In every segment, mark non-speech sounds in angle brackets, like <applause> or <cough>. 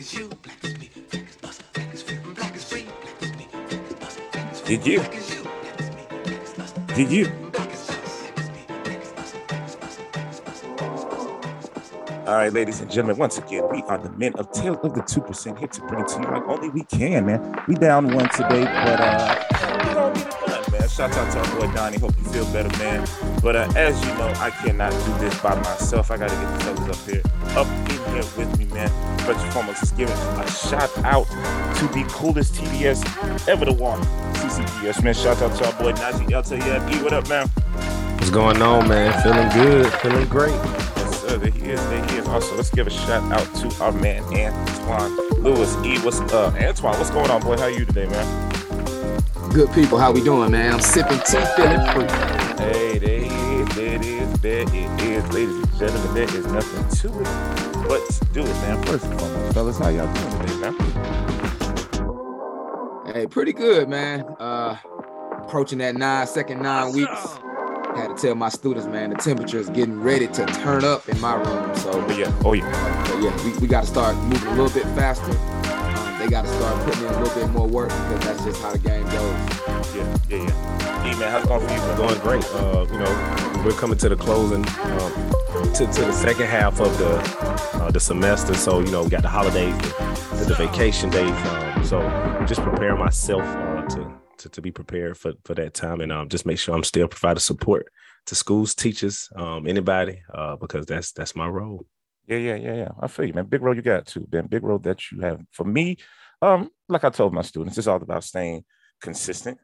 as you, black as me, black as us, black as free, black as free, black as me, black as us, Did you? black as you, black as me, black as us, Did you? black as us, black as me, black as us, black as us, black as us, black as us. All right, ladies and gentlemen, once again, we are the men of Tale of the 2% here to bring it to you like only we can, man. We down one today, but uh we gonna get it done, man. Shout out to our boy Donny. Hope you feel better, man. But uh, as you know, I cannot do this by myself. I gotta get the fellas up here, up in here with me, man. First and foremost, just giving a shout out to the coolest TDS ever to walk. CCPS, man. Shout out to our boy Nagi Eltayeb. What up, man? What's going on, man? Feeling good, feeling great. Yes, sir. There he is. There he is. Also, let's give a shout out to our man Antoine Lewis. E, what's up? Antoine, what's going on, boy? How you today, man? Good people, how we doing, man? I'm sipping tea, feeling free. Hey, there he is. There it is. There it is. Ladies and gentlemen, there is nothing to it but to do it, man. First and foremost, fellas, how y'all doing today, man? Hey, pretty good, man. Uh, approaching that nine, second nine weeks. Had to tell my students, man, the temperature is getting ready to turn up in my room. So, Oh, yeah. Oh, yeah. so yeah, we, we got to start moving a little bit faster. Um, they got to start putting in a little bit more work because that's just how the game goes. Yeah, yeah, yeah. Hey man, how's it going for you, man? Going great. Uh, you know, we're coming to the closing, um, to, to the second half of the uh, the semester. So you know, we got the holidays, the, the vacation days. Um, so just prepare myself uh, to, to to be prepared for for that time, and um, just make sure I'm still providing support to schools, teachers, um, anybody, uh, because that's that's my role. Yeah, yeah, yeah, yeah. I feel you, man. Big role you got too, man. Big role that you have. For me, um, like I told my students, it's all about staying consistent.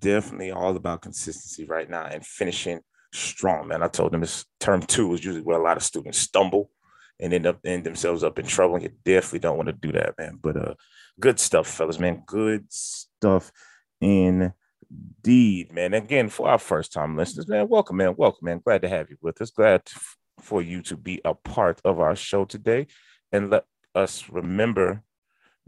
Definitely all about consistency right now and finishing strong, man. I told them it's term two is usually where a lot of students stumble and end up end themselves up in trouble. You definitely don't want to do that, man. But uh good stuff, fellas, man. Good stuff indeed, man. Again, for our first time listeners, man, welcome, man. Welcome, man. Glad to have you with us. Glad to, for you to be a part of our show today. And let us remember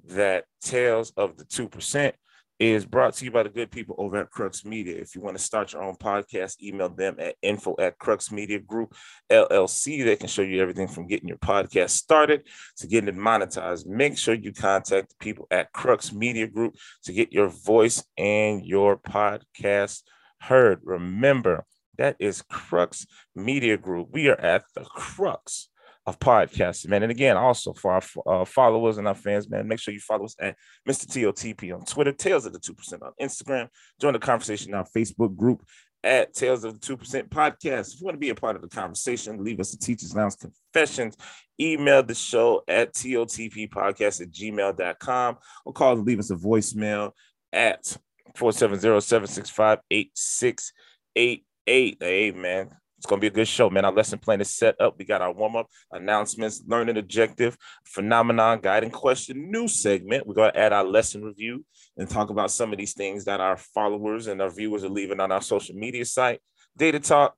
that Tales of the 2% is brought to you by the good people over at Crux Media. If you want to start your own podcast, email them at info at Crux Media Group LLC. They can show you everything from getting your podcast started to getting it monetized. Make sure you contact the people at Crux Media Group to get your voice and your podcast heard. Remember, that is Crux Media Group. We are at the crux of podcasting, man. And again, also for our uh, followers and our fans, man, make sure you follow us at Mr. TOTP on Twitter, Tales of the 2% on Instagram. Join the conversation in our Facebook group at Tales of the 2% Podcast. If you want to be a part of the conversation, leave us a Teacher's Lounge Confessions. Email the show at TOTPpodcast at gmail.com or call and leave us a voicemail at 470-765-8688. Hey, man. It's gonna be a good show, man. Our lesson plan is set up. We got our warm-up announcements, learning objective, phenomenon, guiding question, new segment. We're gonna add our lesson review and talk about some of these things that our followers and our viewers are leaving on our social media site. Data talk.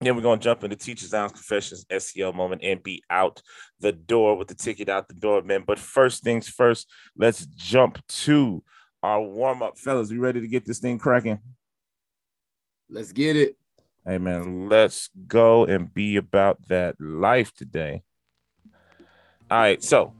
Then we're gonna jump into Teachers Lounge Confessions, SEL moment, and be out the door with the ticket out the door, man. But first things first, let's jump to our warm-up, fellas. We ready to get this thing cracking? Let's get it. Man, let's go and be about that life today. All right, so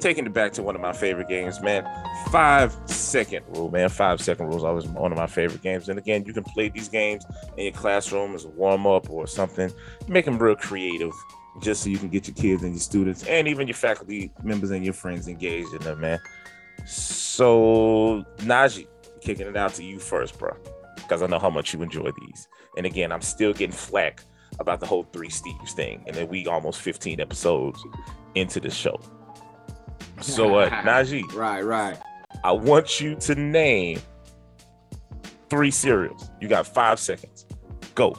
taking it back to one of my favorite games, man. Five second rule, man. Five second rule is always one of my favorite games. And again, you can play these games in your classroom as a warm up or something. Make them real creative, just so you can get your kids and your students and even your faculty members and your friends engaged in them, man. So Nagi, kicking it out to you first, bro, because I know how much you enjoy these. And again, I'm still getting flack about the whole three Steves thing, and then we almost 15 episodes into the show. So, uh, <laughs> Nagi, Right, right. I want you to name three cereals. You got five seconds. Go.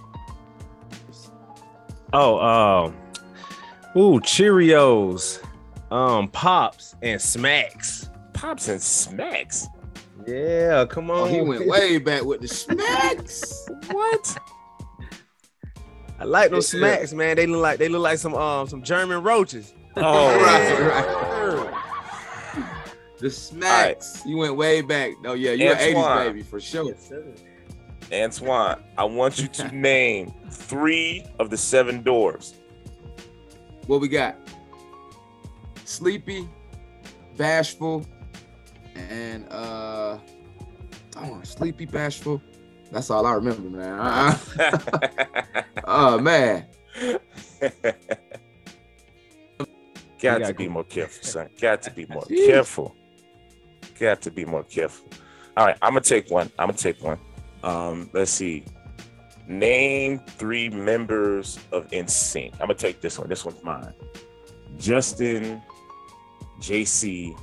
Oh, um, ooh, Cheerios, um, Pops, and Smacks. Pops and Smacks. Yeah, come on. Oh, he went way back with the smacks. <laughs> What? I like those Yeah. smacks, man. They look like they look like some um some German roaches. <laughs> Oh, right, right. <laughs> The smacks. You went way back. Oh yeah, you're an 80s baby for sure. Antoine, I want you to name three of the seven doors. What we got? Sleepy, bashful, and uh, oh, sleepy bashful. That's all I remember, man. Uh, <laughs> oh man, <laughs> Got gotta be more careful, son. Got to be more <laughs> Jeez. careful. Got to be more careful. All right, I'm gonna take one. I'm gonna take one. Um, let's see. Name three members of NSYNC. I'm gonna take this one. This one's mine. Justin, JC,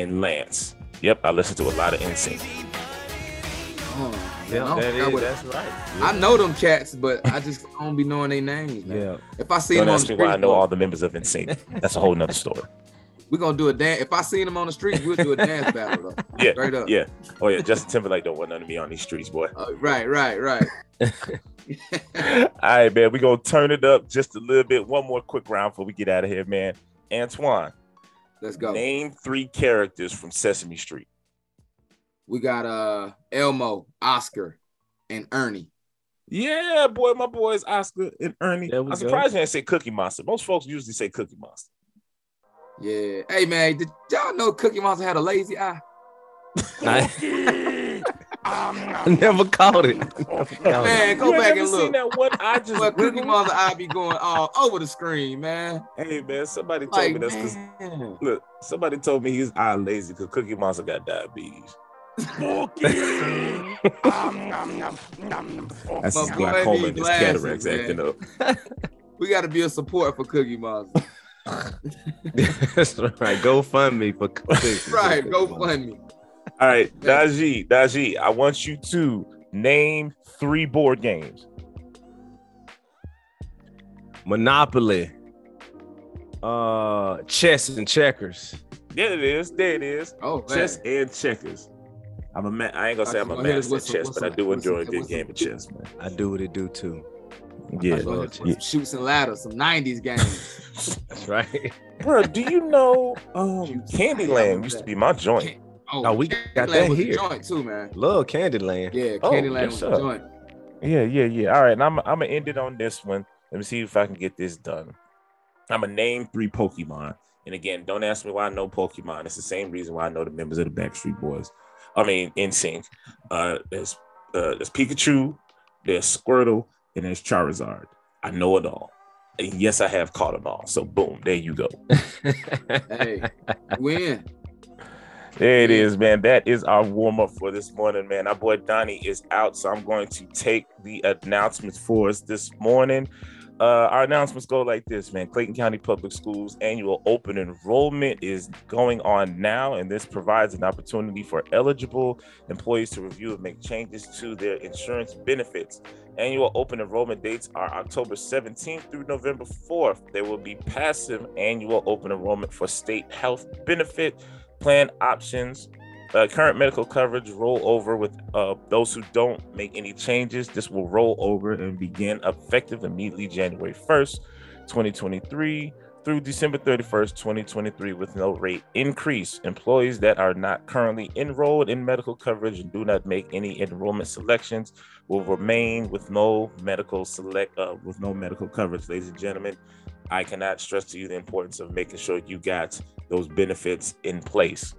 and Lance. Yep, I listen to a lot of NSYNC. oh, Yeah, I don't that think I is, would- that's right. I know them cats, but I just don't be knowing their names, man. Yeah. If I see Don't them on the me street, why I know all the members of NSYNC. That's a whole nother story. we're gonna do a dance. If I see them on the street, we'll do a dance battle though. Yeah, Straight up. yeah. Oh yeah, Justin Timberlake don't want none of me on these streets, boy. Uh, right, right, right. <laughs> <laughs> All right, man. We're gonna turn it up just a little bit. One more quick round before we get out of here, man. Antoine, Let's go. name three characters from Sesame Street. We got uh Elmo, Oscar, and Ernie. Yeah, boy, my boys Oscar and Ernie. I'm go. surprised you didn't say Cookie Monster. Most folks usually say Cookie Monster. Yeah. Hey man, did y'all know Cookie Monster had a lazy eye? <laughs> I, I never caught it. <laughs> Never <laughs> caught it. Man, go You back and seen look. that one. I just But Cookie wiggled? Monster eye be going all over the screen, man. Hey man, somebody told Like me that's because look, somebody told me he's eye lazy because Cookie Monster got diabetes. That's My his boy glaucoma need and his cataracts man. acting up. <laughs> We got to be a support for Cookie Monster. That's right. Go fund me for Cookie. right, go fund me. All right, <laughs> Nagi, Nagi, I want you to name three board games. Monopoly, uh, chess and checkers. There it is. There it is. Oh, man. Chess and checkers. I'm a man. I ain't gonna say I'm a Go ahead, master at chess, but I do enjoy a good game of chess, man. I do what it do too. Yeah, I love Some chess. Chutes and ladders, some 90s games. <laughs> That's right. bro. Do you know <laughs> um, Candyland used to be my joint? Oh, we got that here. joint too, man. Love Candyland. Yeah, Oh, Candyland yes, was a joint. Yeah, yeah, yeah. All right, and I'm I'm gonna end it on this one. Let me see if I can get this done. I'm gonna name three Pokemon, and again, don't ask me why I know Pokemon. It's the same reason why I know the members of the Backstreet Boys. I mean, NSYNC. Uh, there's uh, there's Pikachu, there's Squirtle, and there's Charizard. I know it all. And yes, I have caught them all. So boom, there you go. <laughs> Hey, win. There it is, man. That is our warm up for this morning, man. Our boy Donny is out, so I'm going to take the announcements for us this morning. Uh, our announcements go like this, man. Clayton County Public Schools annual open enrollment is going on now, and this provides an opportunity for eligible employees to review and make changes to their insurance benefits. Annual open enrollment dates are October 17th through November 4th. There will be passive annual open enrollment for state health benefit plan options. Uh, current medical coverage roll over with uh, those who don't make any changes. This will roll over and begin effective immediately January 1st, 2023 through December 31st, 2023, with no rate increase. Employees that are not currently enrolled in medical coverage and do not make any enrollment selections will remain with no medical select uh, with no medical coverage. Ladies and gentlemen, I cannot stress to you the importance of making sure you got those benefits in place.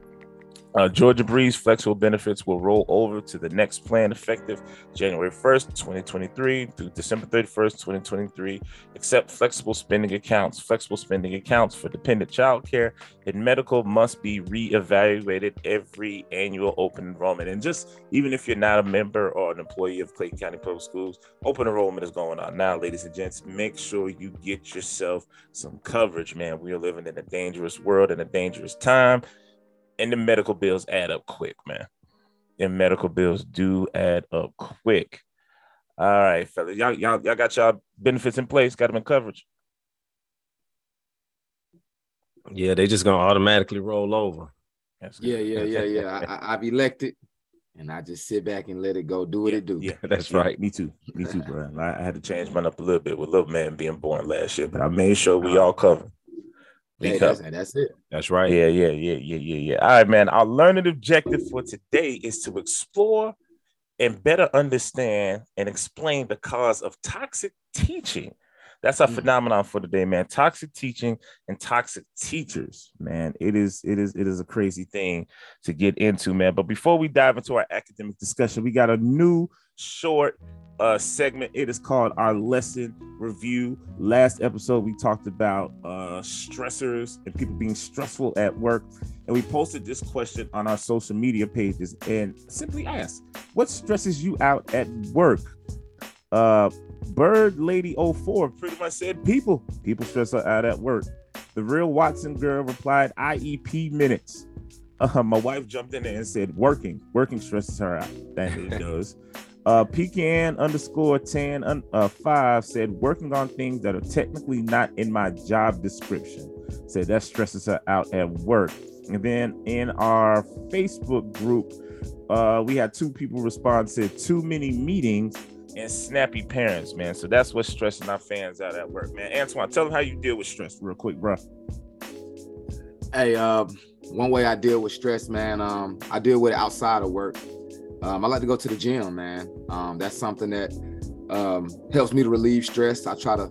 Uh, Georgia Breeze flexible benefits will roll over to the next plan effective January 1st, 2023 through December 31st, 2023, except flexible spending accounts. Flexible spending accounts for dependent child care and medical must be reevaluated every annual open enrollment. And just even if you're not a member or an employee of Clayton County Public Schools, open enrollment is going on now, ladies and gents. Make sure you get yourself some coverage, man. We are living in a dangerous world and a dangerous time and the medical bills add up quick, man. And medical bills do add up quick. All right, fellas, y'all, y'all, y'all got y'all benefits in place, got them in coverage. Yeah, they just gonna automatically roll over. That's good. Yeah, yeah, yeah, yeah. I, I, <laughs> I've elected, and I just sit back and let it go. Do what it do. Yeah, <laughs> That's yeah, right. Me too. Me too, <laughs> bro. I, I had to change mine up a little bit with little man being born last year, but I made sure we uh, all covered. We Hey, that's, that's it. That's right. Yeah, yeah, yeah, yeah, yeah, yeah. All right, man. Our learning objective for today is to explore and better understand and explain the cause of toxic teaching That's a Mhm. phenomenon for today, man. Toxic teaching and toxic teachers, man. It is, it is, it is a crazy thing to get into, man. But before we dive into our academic discussion, we got a new short uh segment. It is called our lesson review. Last episode, we talked about uh stressors and people being stressful at work. And we posted this question on our social media pages and simply asked, what stresses you out at work? Uh Bird Lady 04 pretty much said people. People stress her out at work. The real Watson girl replied IEP minutes. Uh, my wife jumped in there and said working. Working stresses her out. That <laughs> it does. Uh, pecan underscore tan un, uh, five said working on things that are technically not in my job description. Said that stresses her out at work. And then in our Facebook group, uh, we had two people respond said too many meetings and snappy parents, man. So that's what's stressing our fans out at work, man. Antoine, tell them how you deal with stress real quick, bro. Hey, um, one way I deal with stress, man, um, I deal with it outside of work. Um, I like to go to the gym, man. Um, that's something that um, helps me to relieve stress. I try to,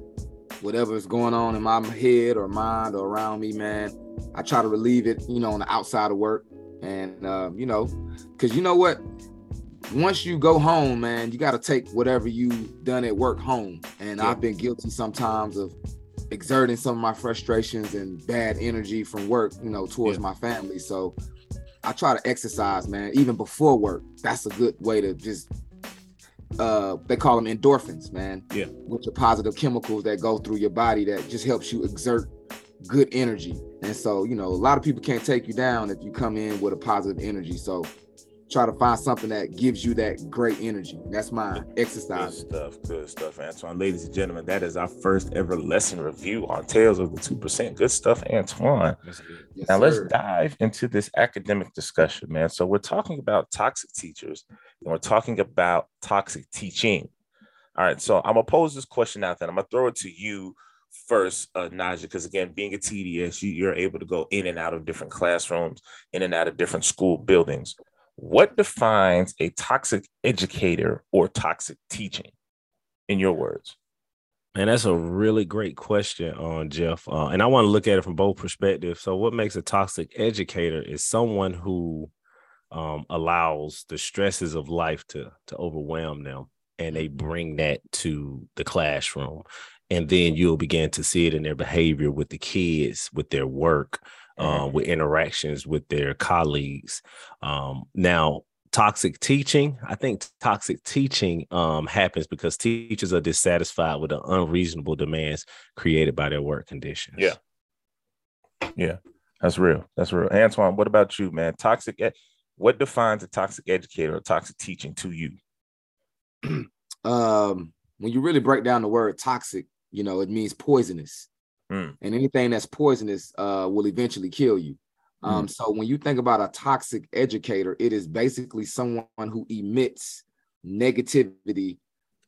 whatever is going on in my head or mind or around me, man, I try to relieve it, you know, on the outside of work. And, um, you know, because you know what? Once you go home, man, you got to take whatever you done at work home. And Yeah. I've been guilty sometimes of exerting some of my frustrations and bad energy from work, you know, towards Yeah. my family. So I try to exercise, man, even before work. That's a good way to just uh they call them endorphins, man. Yeah. Which are positive chemicals that go through your body that just helps you exert good energy. And so, you know, a lot of people can't take you down if you come in with a positive energy. So try to find something that gives you that great energy. That's my Good exercise. stuff, good stuff, Antoine. Ladies and gentlemen, that is our first ever lesson review on Tales of the 2%. Good stuff, Antoine. Yes, Now let's dive into this academic discussion, man. So we're talking about toxic teachers and we're talking about toxic teaching. All right, so I'm gonna pose this question out there. I'm gonna throw it to you first, uh, Nagi, because again, being a TDS, you, you're able to go in and out of different classrooms, in and out of different school buildings. What defines a toxic educator or toxic teaching, in your words? Man, that's a really great question, on Jeff. Uh, and I want to look at it from both perspectives. So, what makes a toxic educator is someone who um, allows the stresses of life to to overwhelm them, and they bring that to the classroom, and then you'll begin to see it in their behavior with the kids, with their work, uh, with interactions with their colleagues. Um, now, toxic teaching i think toxic teaching um, happens because teachers are dissatisfied with the unreasonable demands created by their work conditions Yeah. Yeah, that's real. That's real. Antoine, what about you, man? Toxic. ed- What defines a toxic educator or toxic teaching to you? <clears throat> um when you really break down the word toxic you know it means poisonous Mm. and anything that's poisonous uh will eventually kill you um so when you think about a toxic educator it is basically someone who emits negativity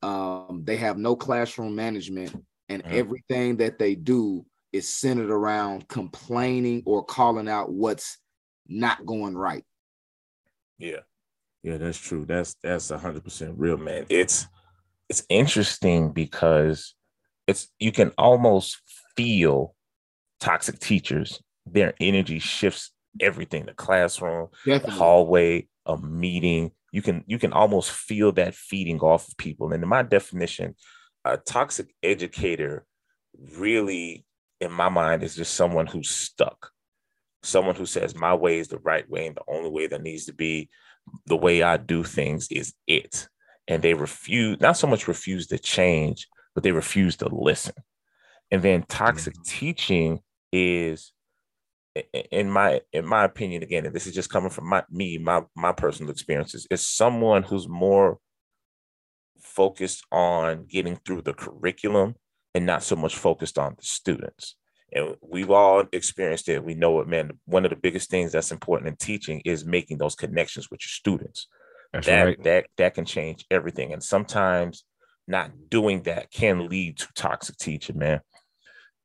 um they have no classroom management and Mhm. everything that they do is centered around complaining or calling out what's not going right Yeah, yeah, that's true. That's that's a hundred percent real, man. It's it's interesting because it's you can almost feel toxic teachers. Their energy shifts everything. The classroom, the hallway, a meeting. You can you can almost feel that feeding off of people. And in my definition, a toxic educator really, in my mind, is just someone who's stuck. Someone who says my way is the right way and the only way that needs to be the way I do things is it. And they refuse, not so much refuse to change, but they refuse to listen. And then toxic mm-hmm. teaching is in my in my opinion again and this is just coming from my me my my personal experiences is someone who's more focused on getting through the curriculum and not so much focused on the students. And we've all experienced it. We know it man. One of the biggest things that's important in teaching is making those connections with your students. That's that right. that that can change everything. And sometimes not doing that can lead to toxic teaching man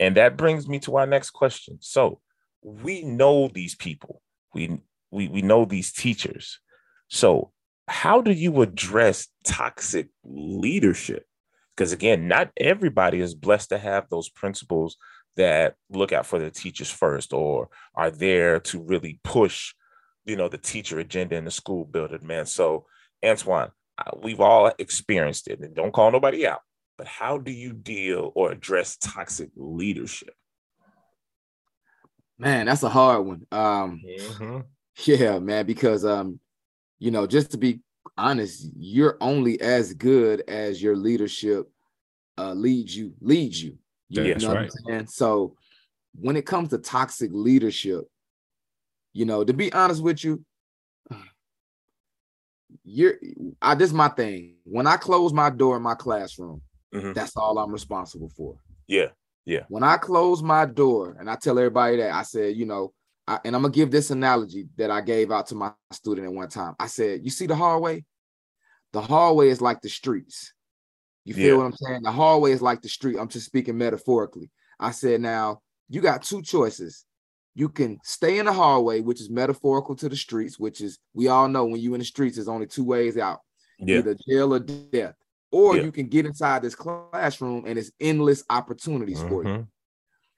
and that brings me to our next question so we know these people we we, we know these teachers so how do you address toxic leadership Because again, not everybody is blessed to have those principals that look out for the teachers first or are there to really push, you know, the teacher agenda in the school building, man. So, Antoine, we've all experienced it, and don't call nobody out. But how do you deal or address toxic leadership? Man, that's a hard one. Um, Mhm. <laughs> yeah, man, because um, you know, just to be honest, you're only as good as your leadership uh leads you, leads you. You That's know right. saying? So when it comes to toxic leadership, you know, to be honest with you, <sighs> you're I this is my thing. When I close my door in my classroom, Mhm. that's all I'm responsible for. Yeah. Yeah, when I close my door and I tell everybody that I said, you know, I, and I'm gonna give this analogy that I gave out to my student at one time. I said, you see the hallway? The hallway is like the streets. You feel Yeah. what I'm saying? The hallway is like the street. I'm just speaking metaphorically. I said, now you got two choices. You can stay in the hallway, which is metaphorical to the streets, which is we all know when you in the streets, there's only two ways out yeah, either jail or death. Or Yeah. you can get inside this classroom and it's endless opportunities for you. Mhm.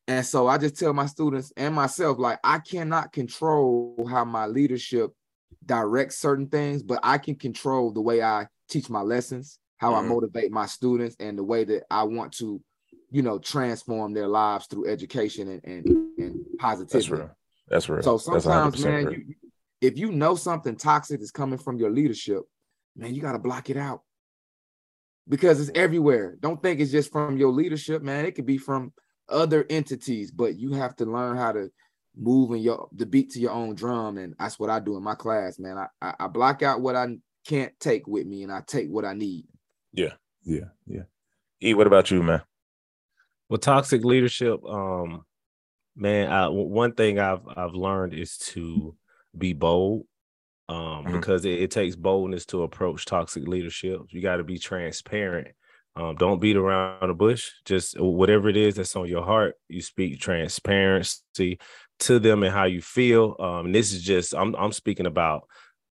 And so I just tell my students and myself, like, I cannot control how my leadership directs certain things, but I can control the way I teach my lessons, how I Mhm. motivate my students, and the way that I want to, you know, transform their lives through education and and, and positivity. That's real. That's real. So sometimes, man, you, if you know something toxic is coming from your leadership, man, you got to block it out because it's everywhere. Don't think it's just from your leadership, man. It could be from other entities, but you have to learn how to move in your the beat to your own drum, and that's what I do in my class, man. I I, I block out what I can't take with me, and I take what I need. yeah, yeah. Yeah. E, what about you, man? Well, toxic leadership, um, man, I, w- one thing I've I've learned is to be bold, um, Mhm. because it, it takes boldness to approach toxic leadership. You got to be transparent. Um, don't beat around the bush. Just whatever it is that's on your heart, you speak transparency to them and how you feel. Um, and this is just I'm I'm speaking about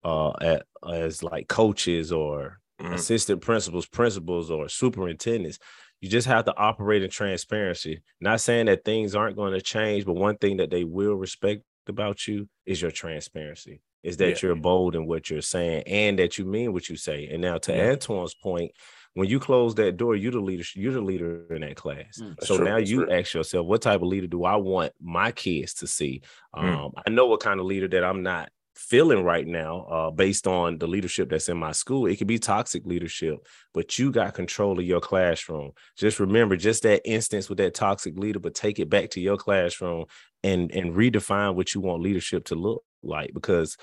uh at, as like coaches or Mhm. assistant principals, principals, or superintendents. You just have to operate in transparency. Not saying that things aren't going to change, but one thing that they will respect about you is your transparency. Is that Yeah. you're bold in what you're saying and that you mean what you say. And now to Yeah. Antoine's point, when you close that door, you're the leader, you're the leader in that class. Mm. So true, now you true. ask yourself, what type of leader do I want my kids to see? Mm. Um, I know what kind of leader that I'm not feeling right now uh, based on the leadership that's in my school. It could be toxic leadership, but you got control of your classroom. Just remember, just that instance with that toxic leader, but take it back to your classroom and and redefine what you want leadership to look like because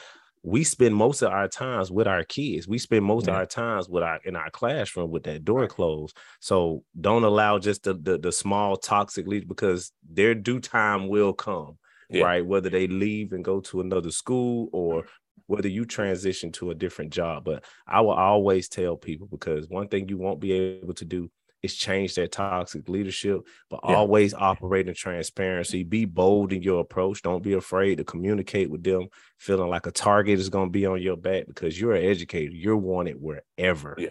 we spend most of our times with our kids. We spend most of our times with our in our classroom with that door closed. So don't allow just the, the the small toxic leader because their due time will come Yeah. right? Whether they leave and go to another school or mm-hmm. whether you transition to a different job. But I will always tell people because one thing you won't be able to do is change that toxic leadership, but Yeah. always operate in transparency. Be bold in your approach. Don't be afraid to communicate with them, feeling like a target is going to be on your back because you're an educator. You're wanted wherever. Yeah.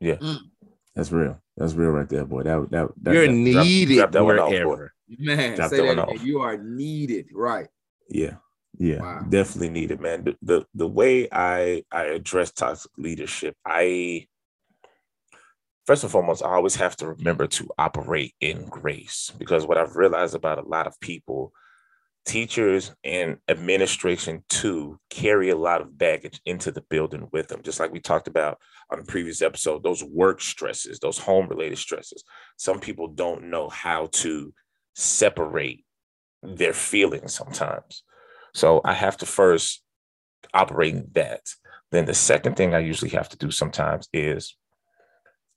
Yeah. Mm. That's real. That's real right there, boy. That that, that you're that- needed drop that one off, wherever. Man, Drop say that that again. You are needed, right? Yeah, yeah, Wow. definitely needed, man. The, the the way I I address toxic leadership, I first and foremost, I always have to remember to operate in grace because what I've realized about a lot of people, teachers and administration too, carry a lot of baggage into the building with them. Just like we talked about on the previous episode, those work stresses, those home related stresses. Some people don't know how to separate their feelings sometimes. So I have to first operate in that. Then the second thing I usually have to do sometimes is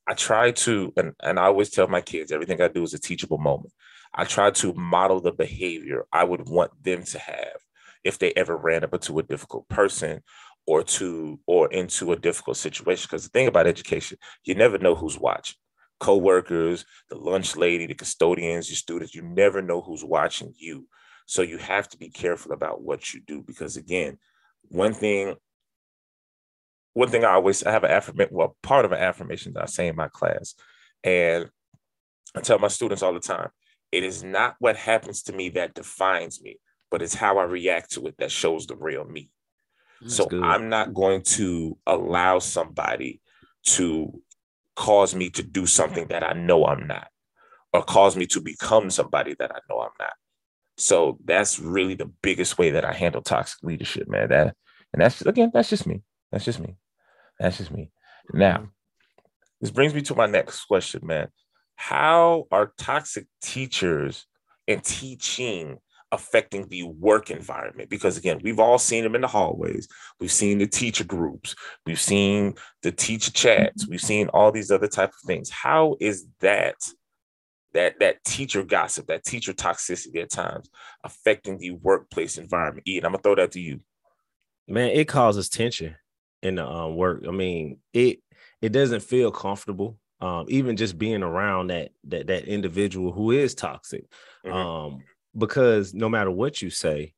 I try to, and, and I always tell my kids everything I do is a teachable moment. I try to model the behavior I would want them to have if they ever ran up into a difficult person or to or into a difficult situation. Because the thing about education, you never know who's watching. Co-workers, the lunch lady, the custodians, your students, you never know who's watching you. So you have to be careful about what you do because again, one thing, one thing I always I have an affirmation, well, part of an affirmation that I say in my class, And I tell my students all the time, it is not what happens to me that defines me, but it's how I react to it that shows the real me. so good. I'm not going to allow somebody to cause me to do something that I know I'm not, or cause me to become somebody that I know I'm not. So that's really the biggest way that I handle toxic leadership, man. That and that's again, that's just me. That's just me. That's just me. Now, mm-hmm. this brings me to my next question, man. How are toxic teachers and teaching affecting the work environment? Because again, we've all seen them in the hallways. We've seen the teacher groups. We've seen the teacher chats. Mm-hmm. We've seen all these other type of things. How is that that that teacher gossip, that teacher toxicity at times affecting the workplace environment? Ian, I'm gonna throw that to you. man it causes tension in the um, work i mean it it doesn't feel comfortable um, even just being around that that that individual who is toxic Mhm. um, because no matter what you say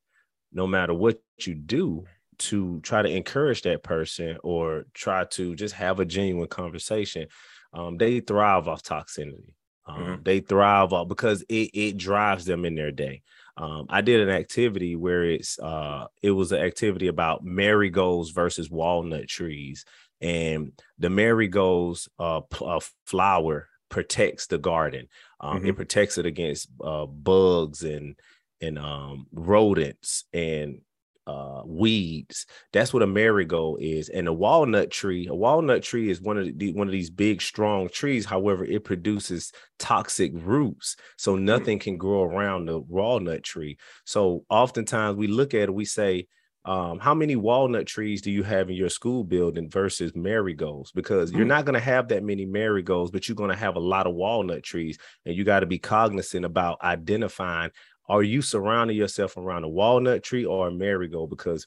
no matter what you do to try to encourage that person or try to just have a genuine conversation um, they thrive off toxicity um, Mhm. they thrive off because it, it drives them in their day um, I did an activity where it's uh, it was an activity about marigolds versus walnut trees, and the marigolds uh, pl- uh, flower protects the garden. Um, It protects it against uh, bugs and and um, rodents. And uh, weeds. That's what a marigold is. And a walnut tree, a walnut tree is one of the one of these big, strong trees. However, it produces toxic roots, so nothing can grow around the walnut tree. So oftentimes we look at it, we say, um, how many walnut trees do you have in your school building versus marigolds? Because you're Mm. not going to have that many marigolds, but you're going to have a lot of walnut trees, and you got to be cognizant about identifying are you surrounding yourself around a walnut tree or a marigold because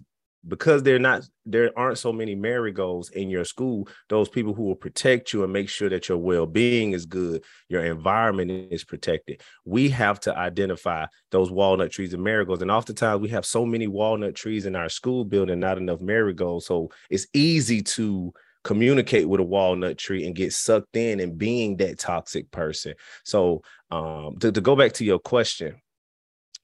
because they're not there aren't so many marigolds in your school those people who will protect you and make sure that your well-being is good your environment is protected. We have to identify those walnut trees and marigolds and oftentimes we have so many walnut trees in our school building not enough marigolds so it's easy to communicate with a walnut tree and get sucked in and being that toxic person. So um to, to go back to your question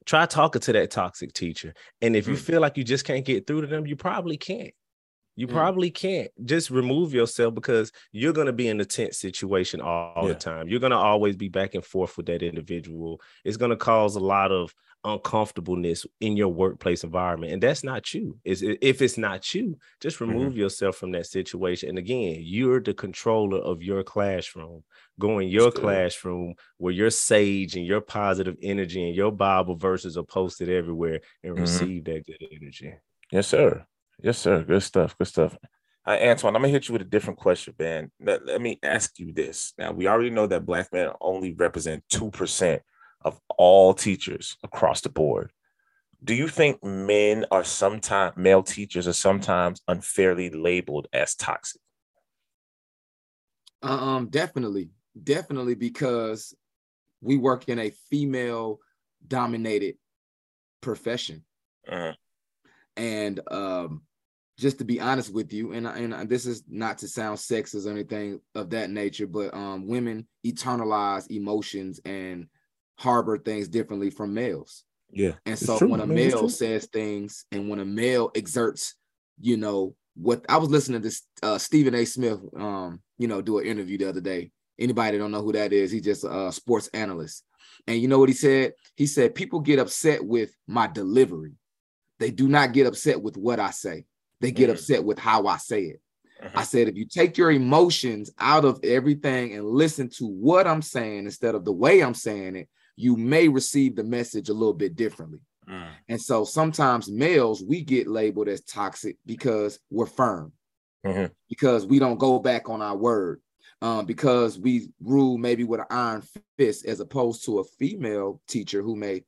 try talking to that toxic teacher. And if you Mm. feel like you just can't get through to them, you probably can't. You Mm. probably can't. Just remove yourself because you're going to be in a tense situation all, all Yeah. the time. You're going to always be back and forth with that individual. It's going to cause a lot of uncomfortableness in your workplace environment. And that's not you. Is if it's not you, just remove yourself from that situation. And again, you're the controller of your classroom. Go in your classroom where your sage and your positive energy and your Bible verses are posted everywhere and Mhm. receive that good energy. Yes, sir. Yes, sir. Good stuff. Good stuff. Uh, Antoine, I'm gonna hit you with a different question, man. Let, let me ask you this. Now, we already know that black men only represent two percent of all teachers across the board. Do you think men are sometimes male teachers are sometimes unfairly labeled as toxic? Um, definitely, definitely, because we work in a female dominated profession. Mhm. And um, just to be honest with you, and and this is not to sound sexist or anything of that nature, but um, women eternalize emotions and harbor things differently from males. Yeah. And so true. when a it's male says things and when a male exerts, you know, what I was listening to uh, Stephen A. Smith, um, you know, do an interview the other day. Anybody don't know who that is, he's just a sports analyst. And you know what he said? He said, people get upset with my delivery. They do not get upset with what I say. They get Mhm. upset with how I say it. Mhm. I said, if you take your emotions out of everything and listen to what I'm saying instead of the way I'm saying it, you may receive the message a little bit differently. Mm. And so sometimes males, we get labeled as toxic because we're firm, Mhm. because we don't go back on our word, um, because we rule maybe with an iron fist, as opposed to a female teacher who may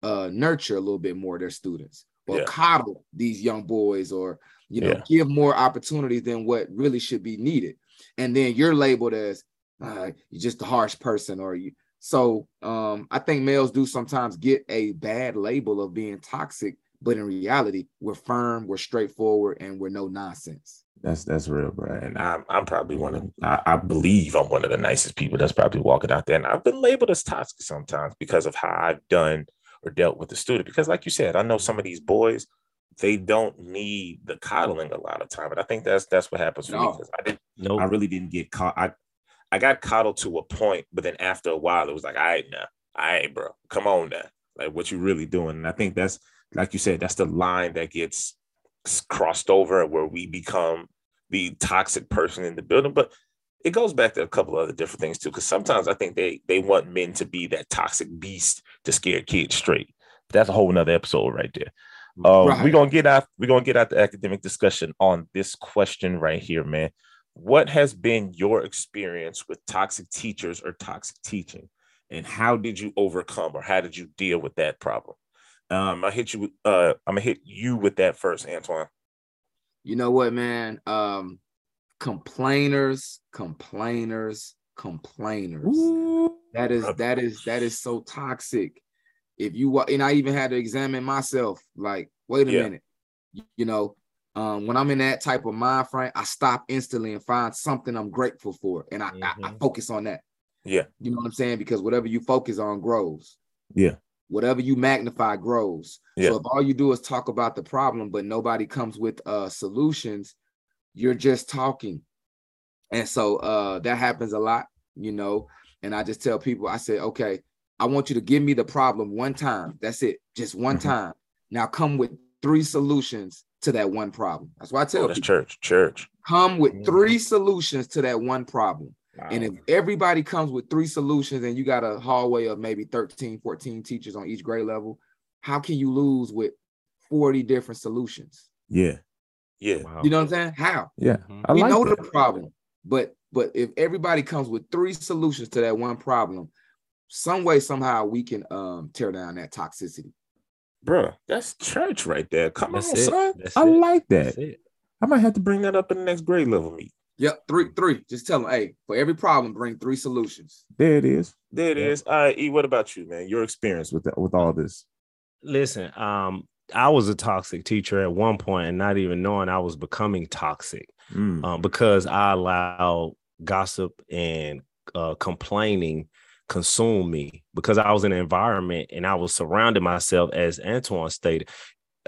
uh, nurture a little bit more their students or Yeah. coddle these young boys or you know Yeah. give more opportunities than what really should be needed and then you're labeled as uh, you're just a harsh person or you so um i think males do sometimes get a bad label of being toxic but in reality, we're firm, we're straightforward, and we're no nonsense. That's that's real, bro. And I'm I'm probably one of I, I believe I'm one of the nicest people that's probably walking out there. And I've been labeled as toxic sometimes because of how I've done or dealt with the student. Because, like you said, I know some of these boys, they don't need the coddling a lot of time. And I think that's that's what happens for me because I didn't No, I really didn't get caught. I I got coddled to a point, but then after a while, it was like, all right, now, all right, bro, come on now. Like, what you really doing? And I think that's, like you said, that's the line that gets crossed over where we become the toxic person in the building. But it goes back to a couple of other different things too, because sometimes I think they they want men to be that toxic beast to scare kids straight. That's a whole nother episode right there. Um, Right. We're gonna get out. We're gonna get out the academic discussion on this question right here, man. What has been your experience with toxic teachers or toxic teaching, and how did you overcome or how did you deal with that problem? Um, I hit you. Uh, I'm gonna hit you with that first, Antoine. You know what, man? Um, complainers, complainers, complainers. That is that is that is so toxic. If you wa- and I even had to examine myself, like, wait a Yeah. minute, You- you know, um, when I'm in that type of mind frame, I stop instantly and find something I'm grateful for, and I, I, I Mhm. focus on that. Yeah. You know what I'm saying? Because whatever you focus on grows. Yeah. Whatever you magnify grows. Yeah. So if all you do is talk about the problem, but nobody comes with uh solutions, you're just talking. And so uh that happens a lot, you know. And I just tell people, I say, okay, I want you to give me the problem one time. That's it, just one Mhm. time. Now come with three solutions to that one problem. That's why I tell Oh, that's people, church. Church. come with Mhm. three solutions to that one problem. And if everybody comes with three solutions and you got a hallway of maybe 13, 14 teachers on each grade level, how can you lose with 40 different solutions? yeah. Yeah. Wow. You know what I'm saying? How? Yeah. Mhm. I we like know that. the problem, but but if everybody comes with three solutions to that one problem, some way, somehow we can um tear down that toxicity. Bro, that's church right there. Come That's on, it. son. That's I it. like that. I might have to bring that up in the next grade level meet. Yep, three, three. Just tell them, hey, for every problem, bring three solutions. There it is. There it Yeah. is. All right, E, what about you, man? Your experience with that, with all this. Listen, um, I was a toxic teacher at one point, and not even knowing I was becoming toxic Mm. um, because I allowed gossip and uh, complaining consume me because I was in an environment and I was surrounding myself, as Antoine stated.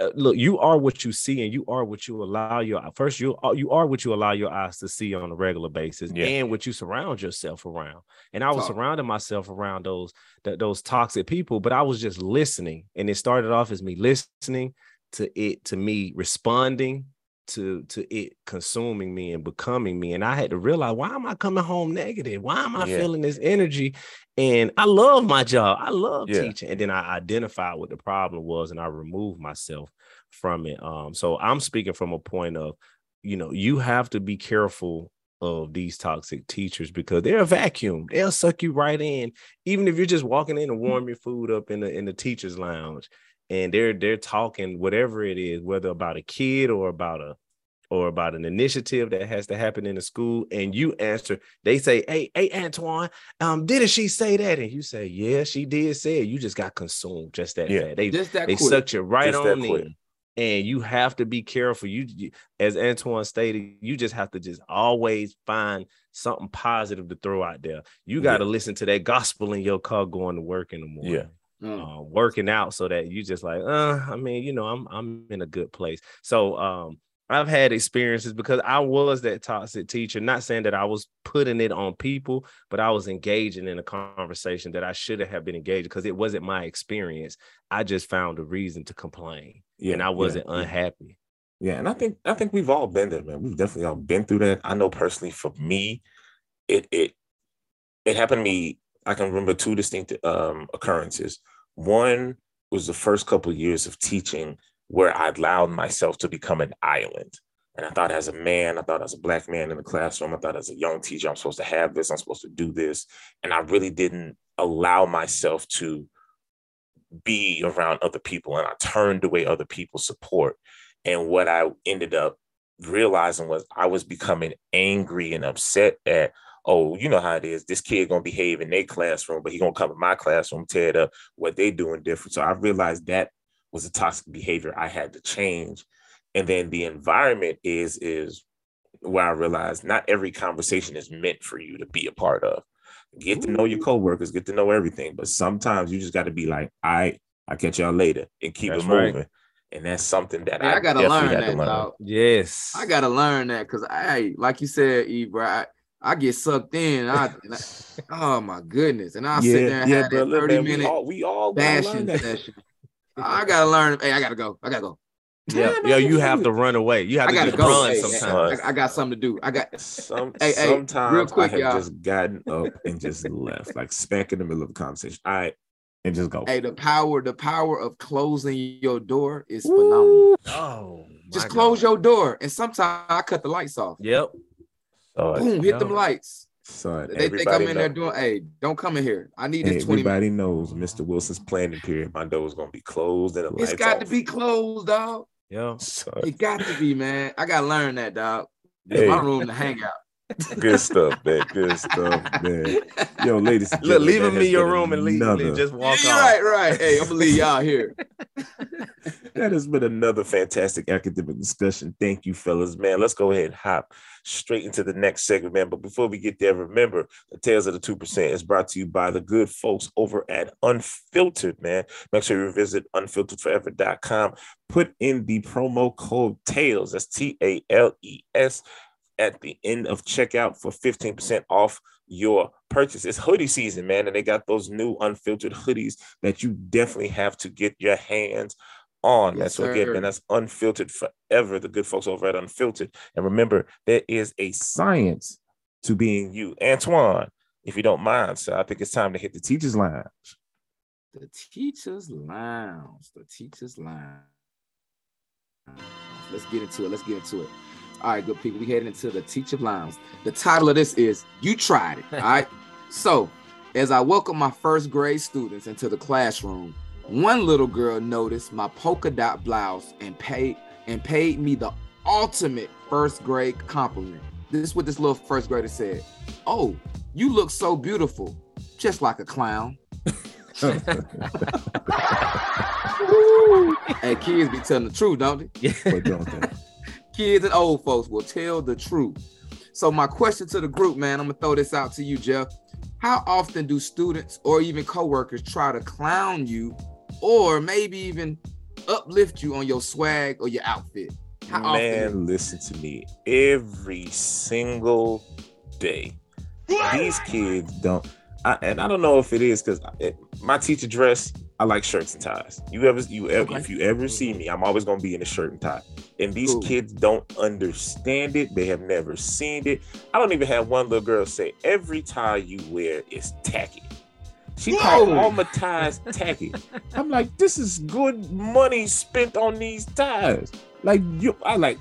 Uh, look, you are what you see, and you are what you allow your first. You are you are what you allow your eyes to see on a regular basis, Yeah. and what you surround yourself around. And I was Talk. surrounding myself around those th- those toxic people, but I was just listening, and it started off as me listening to it, to me responding to to it consuming me and becoming me and i had to realize why am i coming home negative? Why am i Yeah. feeling this energy? And i love my job. I love Yeah. teaching. And then i identified what the problem was and i removed myself from it. Um so i'm speaking from a point of you know you have to be careful of these toxic teachers because they're a vacuum. They'll suck you right in. Even if you're just walking in and warm your food up in the in the teachers lounge and they're they're talking whatever it is whether about a kid or about a or about an initiative that has to happen in the school and you answer they say hey hey antoine um didn't she say that and you say yeah she did say it you just got consumed just that Yeah. fast. they Just that they quick. sucked you right Just on in and you have to be careful you, you as antoine stated you just have to just always find something positive to throw out there you got to listen to that gospel in your car going to work in the morning Yeah. Mm. uh, working out so that you just like, uh, I mean, you know, I'm I'm in a good place. So um, I've had experiences because I was that toxic teacher. Not saying that I was putting it on people, but I was engaging in a conversation that I shouldn't have been engaged because it wasn't my experience. I just found a reason to complain, Yeah. and I wasn't yeah. unhappy. Yeah, and I think I think we've all been there, man. We've definitely all been through that. I know personally for me, it it it happened to me. I can remember two distinct um occurrences. One was the first couple of years of teaching where I allowed myself to become an island. And I thought as a man, I thought as a black man in the classroom, I thought as a young teacher, I'm supposed to have this, I'm supposed to do this. And I really didn't allow myself to be around other people. And I turned away other people's support. And what I ended up realizing was I was becoming angry and upset at, oh, you know how it is. This kid gonna behave in their classroom, but he gonna come in my classroom, tear it up, what they doing different. So I realized that was a toxic behavior I had to change. And then the environment is is where I realized not every conversation is meant for you to be a part of. Get to know your coworkers, get to know everything, but sometimes you just got to be like, "I, I'll catch y'all later," and keep That's it right. moving. And that's something that Yeah, I, I gotta learn had to that, dog. Yes. I gotta learn that because I, like you said, E, bro, I, I get sucked in. I, and I- <laughs> oh my goodness, and I sit there and have that look, thirty man, we minute all, we all gotta bashing session. I gotta learn. Hey, I gotta go. I gotta go. Yeah, <laughs> Yeah, yo, you have to run away. You have I to gotta just go. run Hey, hey, sometimes. I, I got something to do. I got. Some <laughs> Hey, hey, sometimes real quick, I have y'all. just gotten up and just left, like smack in the middle of a conversation. All right, and just go. Hey, the power, the power of closing your door is phenomenal. Oh, Just close God. your door, and sometimes I cut the lights off. Yep. So, Boom, hit them lights. Son, They think I'm everybody in there doing. Hey, don't come in here. I need this twenty. minutes. Everybody knows Mr. Wilson's planning period. My door is gonna be closed and the It's lights got off. to be closed, dog. Yeah. Son, It got to be, man. I gotta learn that, dog. It's Hey. my room to hang out. Good stuff, man. Good stuff, man. Yo, ladies, and Look, gentlemen, leave that in your been room and leave, another- leave- just walk Yeah, off. right, right. Hey, I'm gonna leave y'all here. <laughs> That has been another fantastic academic discussion. Thank you, fellas. Man, let's go ahead and hop straight into the next segment, man. But before we get there, remember the Tales of the 2% is brought to you by the good folks over at Unfiltered, man. Make sure you visit unfilteredforever.com. Put in the promo code TALES, that's T A L E S, at the end of checkout for 15% off your purchase. It's hoodie season, man, and they got those new unfiltered hoodies that you definitely have to get your hands on. Yes, So again, sir. man, that's unfiltered forever. The good folks over at Unfiltered. And remember, there is a science to being you. Antoine, if you don't mind, sir, I think it's time to hit the teacher's lounge. The teacher's lounge. The teacher's lounge. Let's get into it. Let's get into it. All right, good people. We heading into the teacher lounge. The title of this is "You Tried It." All right. <laughs> so, as I welcome my first grade students into the classroom, one little girl noticed my polka dot blouse and paid and paid me the ultimate first grade compliment. This is what this little first grader said. Oh, you look so beautiful, just like a clown. <laughs> <laughs> hey, kids be telling the truth, don't they? But don't they? Kids and old folks will tell the truth. So, my question to the group, man, I'm gonna throw this out to you, Jeff. How often do students or even coworkers try to clown you, or maybe even uplift you on your swag or your outfit? How often? Man, listen to me. Every single day, these kids don't. I, and I don't know if it is because my teacher dress. I like shirts and ties. You ever, you ever, Okay. if you ever see me, I'm always gonna be in a shirt and tie. And these Cool. kids don't understand it. They have never seen it. I don't even have one little girl say every tie you wear is tacky. She called all my ties tacky. I'm like, this is good money spent on these ties. Like you, I like,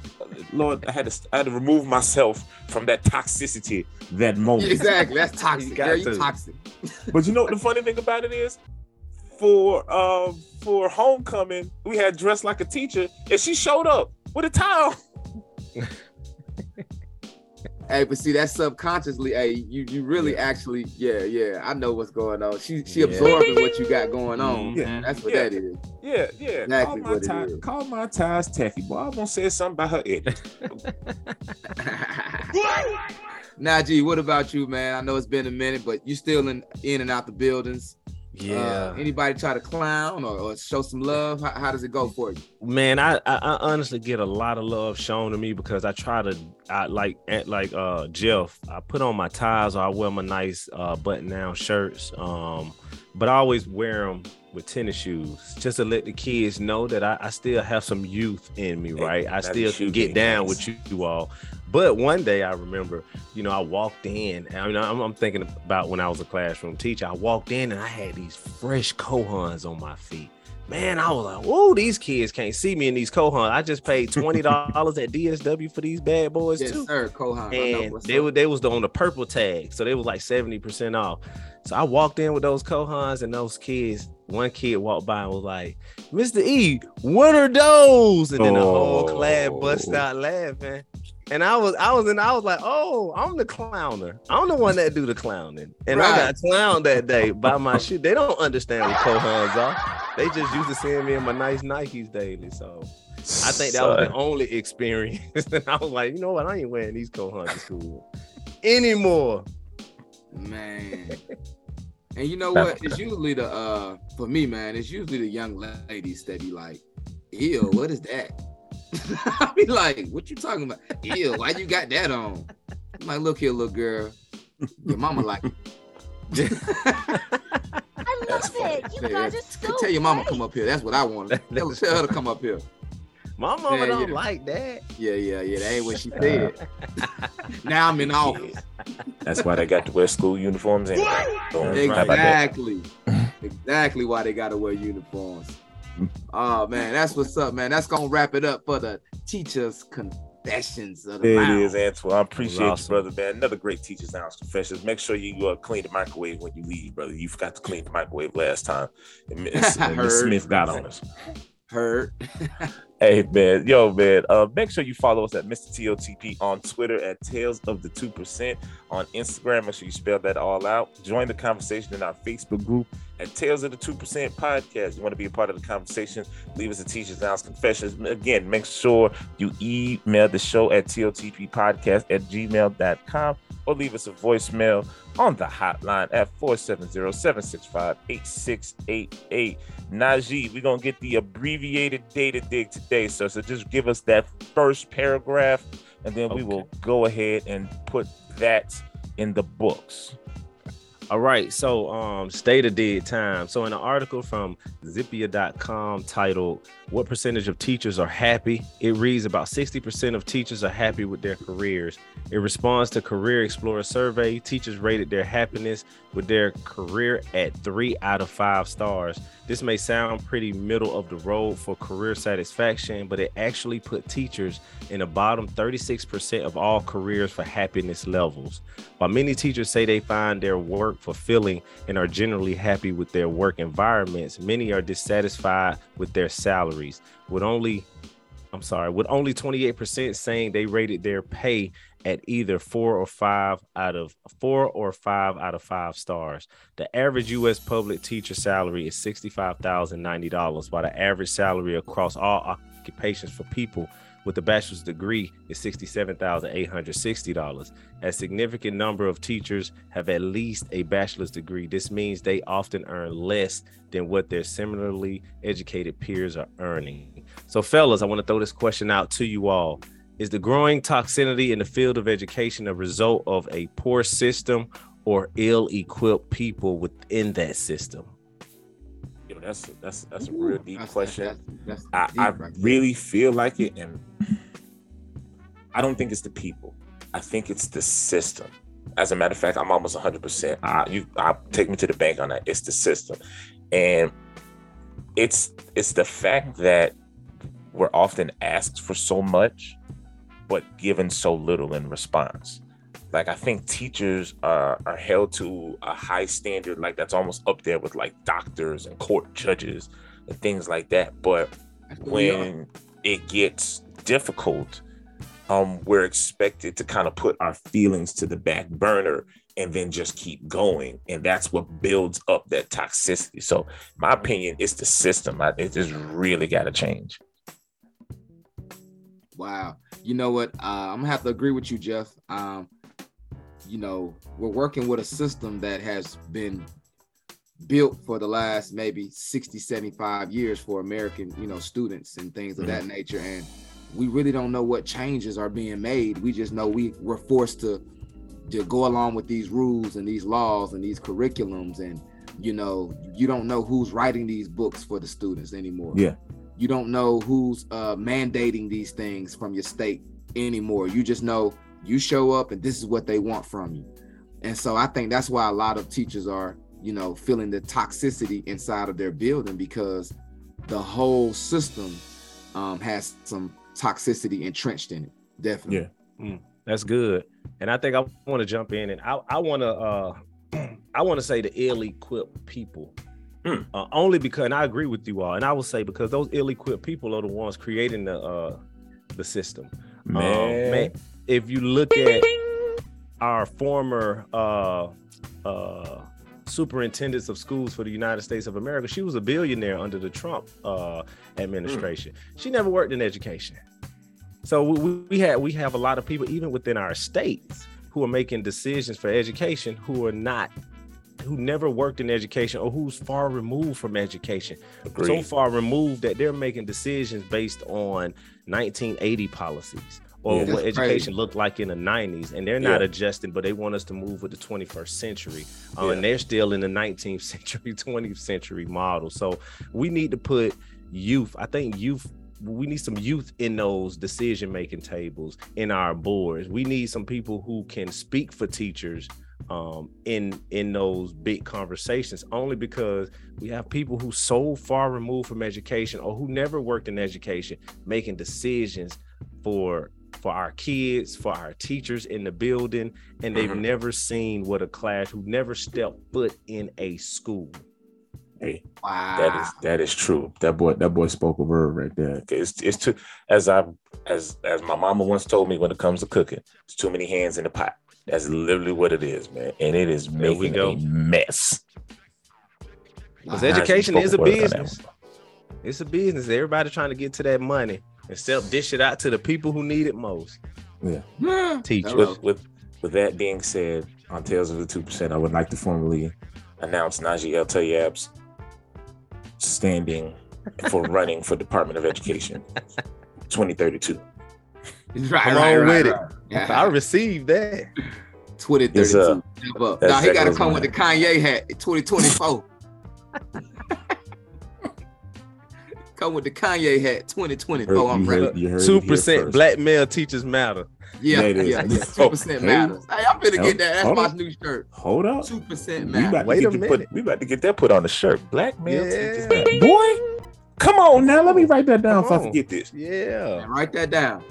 Lord, I had to, I had to remove myself from that toxicity that moment. Exactly. That's <laughs> toxic. You Girl, you to. toxic. But you know what the funny thing about it is? For um for homecoming, we had dressed like a teacher, and she showed up with a towel. <laughs> Hey, but see, that's subconsciously. Hey, you you really actually, yeah, yeah. I know what's going on. She she Yeah. absorbing what you got going on. Yeah. That's what Yeah. that is. Yeah, yeah. Exactly call my what it ties, is. call my ties tacky. Boy, I won't say something about her edit. <laughs> <laughs> Nagi, what about you, man? I know it's been a minute, but you still in in and out the buildings. Yeah. Uh, anybody try to clown or, or show some love? How, how does it go for you? Man, I, I I honestly get a lot of love shown to me because I try to I like at like uh Jeff, I put on my ties or I wear my nice uh button down shirts. Um, but I always wear them with tennis shoes just to let the kids know that I, I still have some youth in me, right? I still can get down nice. with you, you all. But one day I remember, you know, I walked in. I mean, I'm, I'm thinking about when I was a classroom teacher. I walked in and I had these fresh Kohans on my feet. Man, I was like, "Whoa, these kids can't see me in these Kohans." I just paid twenty dollars at DSW for these bad boys Yes, too sir, Kohan. And they were they was on the purple tag, so they was like seventy percent off. So I walked in with those Kohans and those kids. One kid walked by and was like, "Mr. E, what are those?" And then the whole class bust Oh. out laughing. And I was I was and I was like, "Oh, I'm the clowner. I'm the one that do the clowning." And I got clowned that day by my shoe. They don't understand what Kohans are. they just used to seeing me in my nice Nikes daily. So I think that was the only experience. <laughs> and I was like, you know what? I ain't wearing these hunters to school anymore. Man. <laughs> And you know what? It's usually the uh for me, man, it's usually the young ladies that be like, ew, what is that? <laughs> I be like, what you talking about? Ew, why you got that on? I'm like, look here, little girl. Your mama like it. I That's love funny. it. You Yeah, guys are so Tell your mama great. come up here. That's what I want. <laughs> Tell, tell her to come up here. My mama Yeah, don't yeah. like that. Yeah, yeah, yeah. That ain't what she uh, said. <laughs> now I'm in office. That's why they got to wear school uniforms anyway. Boom. How about that? Exactly. exactly why they gotta wear uniforms. Oh man, that's what's up, man. That's gonna wrap it up for the teachers' confessions of the It lounge. is, Antoine. I appreciate awesome. you, brother, man. Another great Teacher's Lounge Confessions. Make sure you uh, clean the microwave when you leave, brother. You forgot to clean the microwave last time. And Miss, and Miss <laughs> Smith got on us. <laughs> Heard. <laughs> Hey man, yo man, uh, make sure you follow us at Mr. TOTP on Twitter at Tales of the Two Percent on Instagram. Make sure you spell that all out. Join the conversation in our Facebook group at Tales of the Two Percent Podcast. You want to be a part of the conversation? Leave us a Teacher's house Confessions. Again, make sure you email the show at TOTP Podcast at gmail.com or leave us a voicemail on the hotline at 470-765-8688. Nagi, we're gonna get the abbreviated data dig today, sir. So just give us that first paragraph, and then we will go ahead and put that in the books. All right, so um, state of dead time. So in an article from Zippia.com titled "What percentage of teachers are happy?" it reads about 60% of teachers are happy with their careers. It responds to Career Explorer survey. Teachers rated their happiness with their career at three out of five stars. This may sound pretty middle of the road for career satisfaction, but it actually put teachers in the bottom 36% of all careers for happiness levels. While many teachers say they find their work fulfilling and are generally happy with their work environments, many are dissatisfied with their salaries. With only I'm sorry, with only 28% saying they rated their pay at either four or five out of four or five out of five stars. The average U.S. public teacher salary is $65,090, while the average salary across all occupations for people with a bachelor's degree is $67,860. A significant number of teachers have at least a bachelor's degree. This means they often earn less than what their similarly educated peers are earning. So, fellas, I want to throw this question out to you all. Is the growing toxicity in the field of education a result of a poor system or ill-equipped people within that system? That's that's that's a real deep That's- question. that's- that's I, I right really feel like it, and I don't think it's the people. I think it's the system. As a matter of fact, I'm almost 100. percent I you I take me to the bank on that. It's the system, and it's it's the fact that we're often asked for so much, but given so little in response. Like I think teachers are are held to a high standard, like that's almost up there with like doctors and court judges and things like that. But when it gets difficult, um, we're expected to kind of put our feelings to the back burner and then just keep going. And that's what builds up that toxicity. So, my opinion, it's the system. I, it just really got to change. Wow. You know what? Uh, I'm gonna have to agree with you, Jeff. Um, you know, we're working with a system that has been built for the last maybe 60, 75 years for American, you know, students and things of that nature. And we really don't know what changes are being made. We just know we we're forced to to go along with these rules and these laws and these curriculums and you know you don't know who's writing these books for the students anymore Yeah. you don't know who's uh, mandating these things from your state anymore you just know you show up and this is what they want from you and so i think that's why a lot of teachers are you know feeling the toxicity inside of their building because the whole system um, has some toxicity entrenched in it definitely Yeah. That's good. And I think I want to jump in and I, I want to uh <clears throat> I want to say the ill-equipped people. Hmm. Uh, only because and I agree with you all. And I will say because those ill-equipped people are the ones creating the uh the system. Um, Man. Man, if you look at our former uh uh superintendents of schools for the United States of America. She was a billionaire under the Trump uh, administration. She never worked in education. So we, we had we have a lot of people even within our states who are making decisions for education who are not who never worked in education or who's far removed from education so far removed that they're making decisions based on 1980 policies or Yeah. what education crazy. looked like in the 90s and they're not Yeah. adjusting but they want us to move with the 21st century uh, Yeah. and they're still in the 19th <laughs> century 20th century model so we need to put youth i think youth we need some youth in those decision making tables in our boards we need some people who can speak for teachers um, in in those big conversations only because we have people who so far removed from education or who never worked in education making decisions for for our kids for our teachers in the building and they've Mhm. never seen what a class who never stepped foot in a school Hey, Wow. that is that is true. That boy, that boy spoke a word right there. It's it's too as I as as my mama once told me when it comes to cooking, it's too many hands in the pot. That's literally what it is, man. And it is There we making go. a mess. because education is a Spoke word on that business it's a business everybody trying to get to that money and self dish it out to the people who need it most Yeah. Yeah. teachers With with with that being said, on Tales of the Two Percent, I would like to formally announce Nagi Eltayeb's standing for <laughs> running for Department of Education 2032. Right, Come right, on right, with it. right. Yeah. i received that Twitter It's, 32. uh, Step up. Now he got to come with the Kanye hat 2024. <laughs> come with the Kanye hat 2020. Heard- oh, I'm you ready. heard- you Two percent black male teachers matter. Yeah, Yeah, it is. yeah, <laughs> yeah. Oh, Two percent hey. matters. Hey, I'm finna Hold- get that. That's my on. new shirt. Hold up. Two percent We matters. about, Wait to a get minute. put, we about to get that put on the shirt. Black male Yeah. teachers. matter. Boy, come on now. Let me write that down Come if I forget this. Yeah. Man, write that down.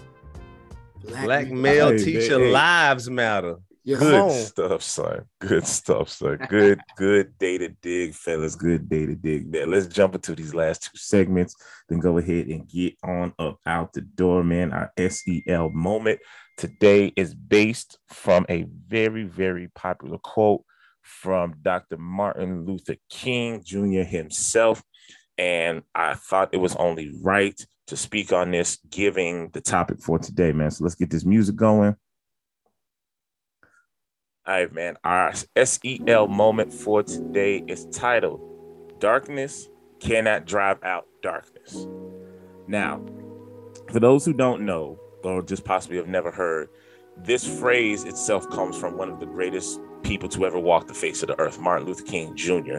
Black people- male Hey, teacher hey. lives matter. Good stuff, son. Good stuff, son. Good, <laughs> good day to dig, fellas. Good day to dig. Man, let's jump into these last two segments. Then go ahead and get on up out the door, man. Our SEL moment today is based from a very, very popular quote from Dr. Martin Luther King Jr. himself. And I thought it was only right to speak on this, giving the topic for today, man. So let's get this music going. All right, man. Our SEL moment for today is titled Darkness Cannot Drive Out Darkness. Now, for those who don't know, or just possibly have never heard, this phrase itself comes from one of the greatest people to ever walk the face of the earth, Martin Luther King Jr.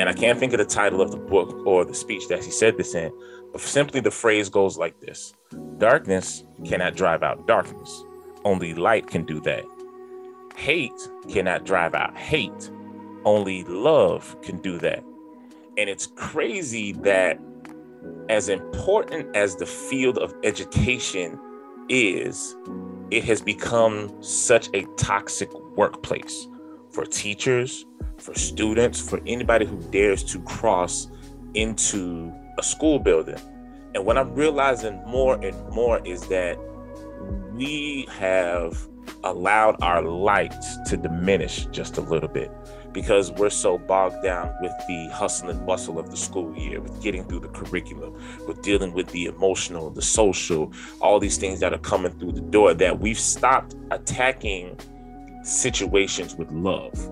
And I can't think of the title of the book or the speech that he said this in, but simply the phrase goes like this Darkness cannot drive out darkness, only light can do that. Hate cannot drive out hate. Only love can do that. And it's crazy that, as important as the field of education is, it has become such a toxic workplace for teachers, for students, for anybody who dares to cross into a school building. And what I'm realizing more and more is that we have allowed our light to diminish just a little bit because we're so bogged down with the hustle and bustle of the school year, with getting through the curriculum, with dealing with the emotional, the social, all these things that are coming through the door that we've stopped attacking situations with love.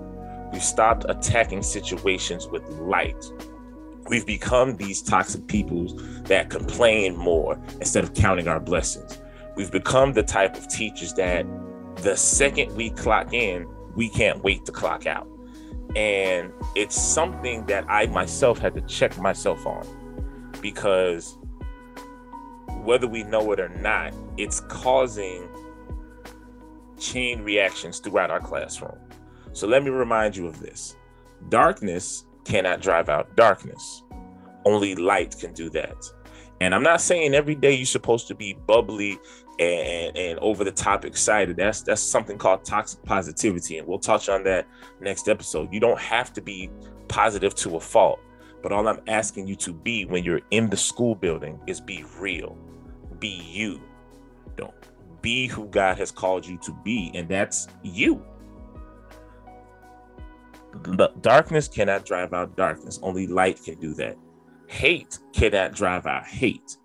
We've stopped attacking situations with light. We've become these toxic people that complain more instead of counting our blessings. We've become the type of teachers that the second we clock in, we can't wait to clock out. And it's something that I myself had to check myself on because whether we know it or not, it's causing chain reactions throughout our classroom. So let me remind you of this darkness cannot drive out darkness, only light can do that. And I'm not saying every day you're supposed to be bubbly and, and over the top excited. That's that's something called toxic positivity, and we'll touch on that next episode. You don't have to be positive to a fault, but all I'm asking you to be when you're in the school building is be real, be you. Don't be who God has called you to be, and that's you. The darkness cannot drive out darkness. Only light can do that. Hate cannot drive out hate.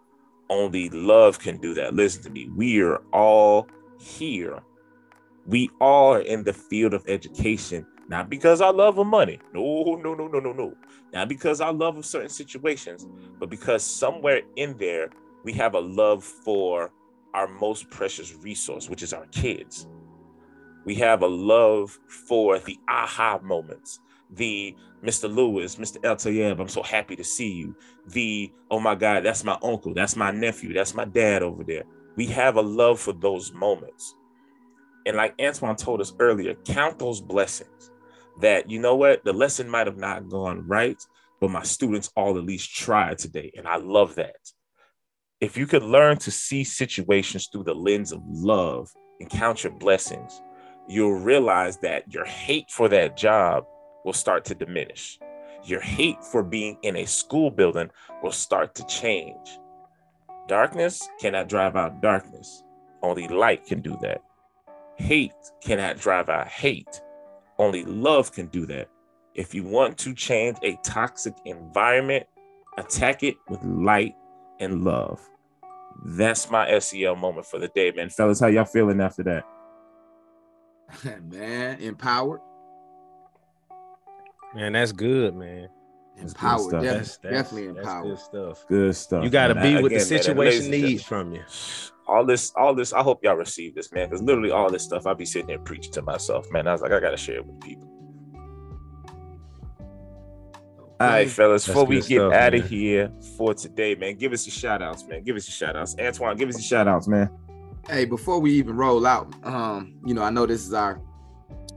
Only love can do that. Listen to me. We are all here. We all are in the field of education, not because I love of money. No, no, no, no, no, no. Not because I love of certain situations, but because somewhere in there we have a love for our most precious resource, which is our kids. We have a love for the aha moments, the Mr. Lewis, Mr. Eltayeb, I'm so happy to see you. The, oh my God, that's my uncle, that's my nephew, that's my dad over there. We have a love for those moments. And like Antoine told us earlier, count those blessings that, you know what, the lesson might have not gone right, but my students all at least tried today. And I love that. If you could learn to see situations through the lens of love and count your blessings, you'll realize that your hate for that job will start to diminish. Your hate for being in a school building will start to change. Darkness cannot drive out darkness. Only light can do that. Hate cannot drive out hate. Only love can do that. If you want to change a toxic environment, attack it with light and love. That's my SEL moment for the day, man. Fellas, how y'all feeling after that? <laughs> man, empowered. Man, that's good, man. That's good Empowered. stuff. def- That's, that's definitely that's empowered. good stuff. Good stuff. You got to man. be what the Again, man, situation needs from you. all this, all this. I hope y'all receive this, man, because literally all this stuff, I'll be sitting there preaching to myself, man. I was like, I gotta share it with people. All right, fellas, That's before we get stuff, out man. of here for today, man, give us your shout outs, man. Give us your shout outs. Antoine, give us your shout outs, man. Hey, before we even roll out, um, you know, I know this is our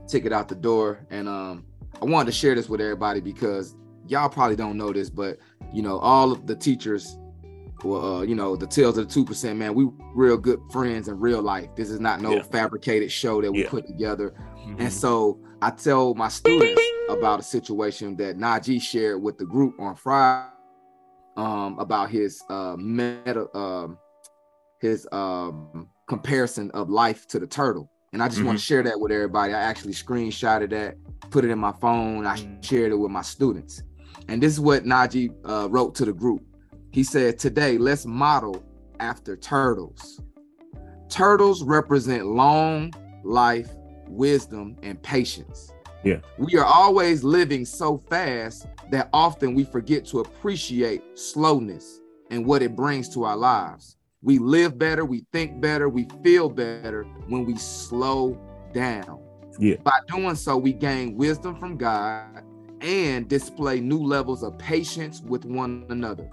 ticket out the door, and um, I wanted to share this with everybody because y'all probably don't know this, but you know, all of the teachers, well, uh, you know, the tales of the two percent, man, we real good friends in real life. This is not no Yeah. fabricated show that we Yeah. put together. Mhm. And so I tell my students about a situation that Nagi shared with the group on Friday um, about his uh, meta, um, his um, comparison of life to the turtle. And I just want to share that with everybody. I actually screenshotted that, put it in my phone. I Mm. shared it with my students. And this is what Nagi uh, wrote to the group. He said, Today, let's model after turtles. Turtles represent long life, wisdom, and patience. Yeah. We are always living so fast that often we forget to appreciate slowness and what it brings to our lives. We live better, we think better, we feel better when we slow down. Yeah. By doing so, we gain wisdom from God and display new levels of patience with one another.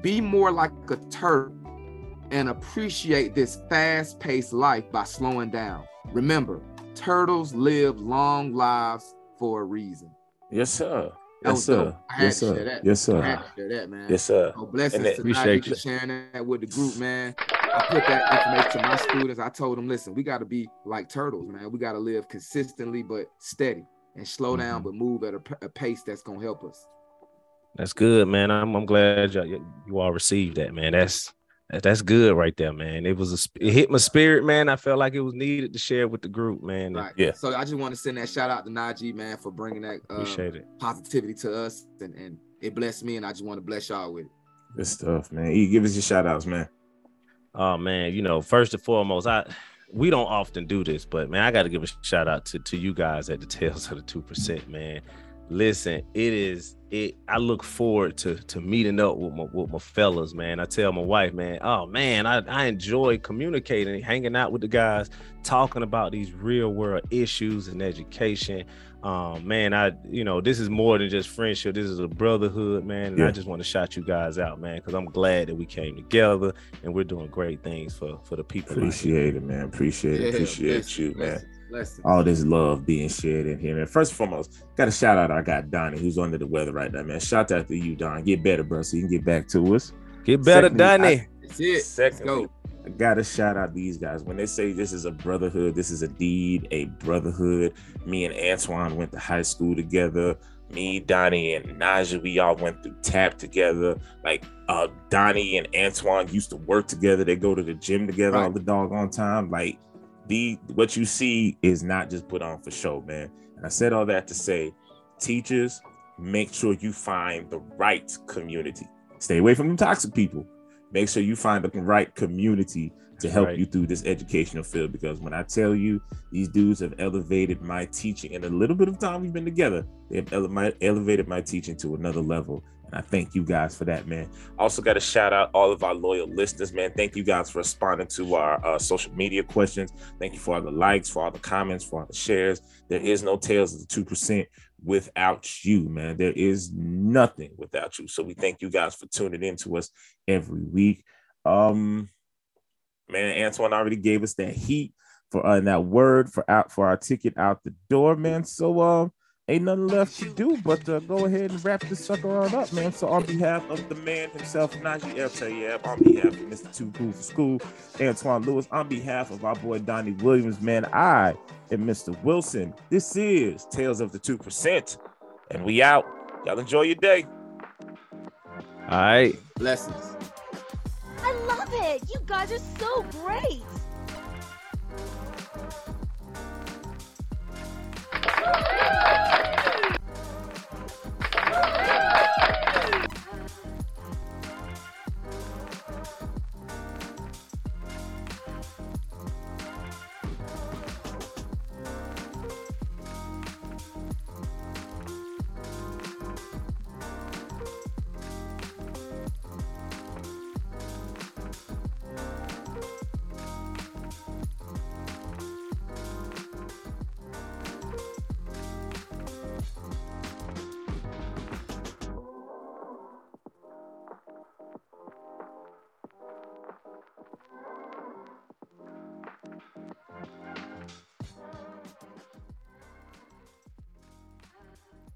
Be more like a turtle and appreciate this fast paced life by slowing down. Remember, turtles live long lives for a reason. Yes, sir. Yes, sir. dope. I had Yes, sir. Yes, sir. had to share that, man. Yes, sir. Oh, blessings that- to Appreciate you. sharing that with the group, man. I put that information to my students. I told them, listen, we got to be like turtles, man. We got to live consistently but steady and slow down, Mm-hmm. but move at a pace that's gonna help us. That's good, man. I'm, I'm glad you, you all received that, man. That's that- that's good right there, man. It was a it hit my spirit, man. I felt like it was needed to share with the group, man. Right. Yeah. So I just want to send that shout out to Nagi, man, for bringing that uh, Appreciate it. positivity to us, and, and it blessed me, and I just want to bless y'all with it. Good stuff, man. E, give us your shout outs, man. Oh man, you know, first and foremost, I we don't often do this, but man, I got to give a shout out to to you guys at the Tales of the Two Percent, man. Listen, it is it. I look forward to to meeting up with my with my fellas, man. I tell my wife, man, oh man, I I enjoy communicating, hanging out with the guys, talking about these real world issues and education. Um, man, I you know this is more than just friendship. This is a brotherhood, man. And Yeah. I just want to shout you guys out, man, because I'm glad that we came together and we're doing great things for for the people. out here. Appreciate it, man. Appreciate it. Appreciate blessings, you, man. Blessings, blessings. all this love being shared in here. Man, first and foremost, got a shout out. I got Donny, who's under the weather right now, man. Shout out to you, Don. Get better, bro, so you can get back to us. Get better, Secondly, Danny. That's it. Let's go. I gotta shout out these guys. When they say this is a brotherhood, this is indeed a brotherhood. Me and Antoine went to high school together. Me, Donny, and Nagi, we all went through TAP together. Like uh Donny and Antoine used to work together. They go to the gym together all Right. the doggone time. Like the what you see is not just put on for show, man. And I said all that to say teachers, make sure you find the right community. Stay away from the toxic people. Make sure you find the right community to help Right. you through this educational field. Because when I tell you these dudes have elevated my teaching in a little bit of time we've been together, they've ele- my- elevated my teaching to another level. I thank you guys for that, man. Also, got to shout out all of our loyal listeners, man. Thank you guys for responding to our uh, social media questions. Thank you for all the likes, for all the comments, for all the shares. There is no Tales of the 2% without you, man. There is nothing without you. So we thank you guys for tuning in to us every week. Um, man, Antoine already gave us that heat for uh, that word for out for our ticket out the door, man. So um, ain't nothing left to do but to go ahead and wrap this sucker on up, man. So on behalf of the man himself, Nagi F. On behalf of Mr. Two Cool for School, Antoine Lewis, on behalf of our boy Donny Williams, man, I am Mr. Wilson. This is Tales of the 2%, and we out. Y'all enjoy your day. All right. Blessings. I love it. You guys are so great.